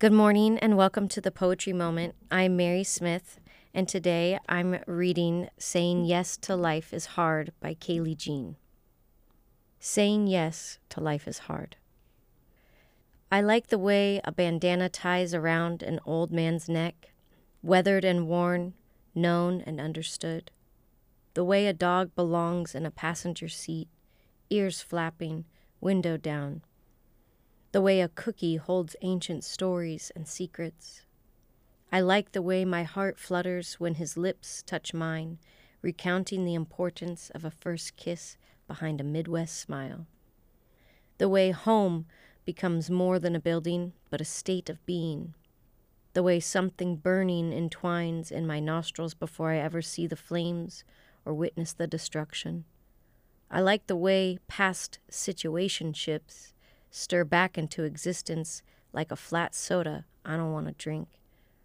Good morning and welcome to the Poetry Moment. I'm Mery Smith, and today I'm reading Saying Yes to Life is Hard by Kailie Jean. Saying Yes to Life is Hard. I like the way a bandana ties around an old man's neck, weathered and worn, known and understood. The way a dog belongs in a passenger seat, ears flapping, window down the way a cookie holds ancient stories and secrets. I like the way my heart flutters when his lips touch mine, recounting the importance of a first kiss behind a Midwest smile. The way home becomes more than a building, but a state of being. The way something burning entwines in my nostrils before I ever see the flames or witness the destruction. I like the way past situationships stir back into existence like a flat soda I don't want to drink.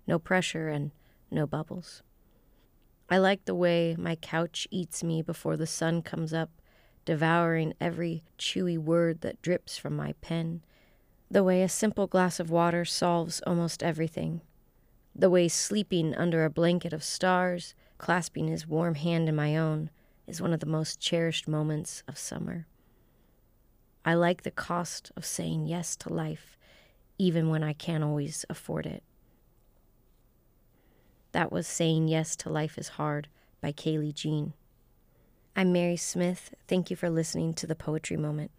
No pressure and no bubbles. I like the way my couch eats me before the sun comes up, devouring every chewy word that drips from my pen. The way a simple glass of water solves almost everything. The way sleeping under a blanket of stars, clasping his warm hand in my own, is one of the most cherished moments of summer. I like the cost of saying yes to life, even when I can't always afford it. That was Saying Yes to Life is Hard by Kailie Jean. I'm Mery Smith. Thank you for listening to the Poetry Moment.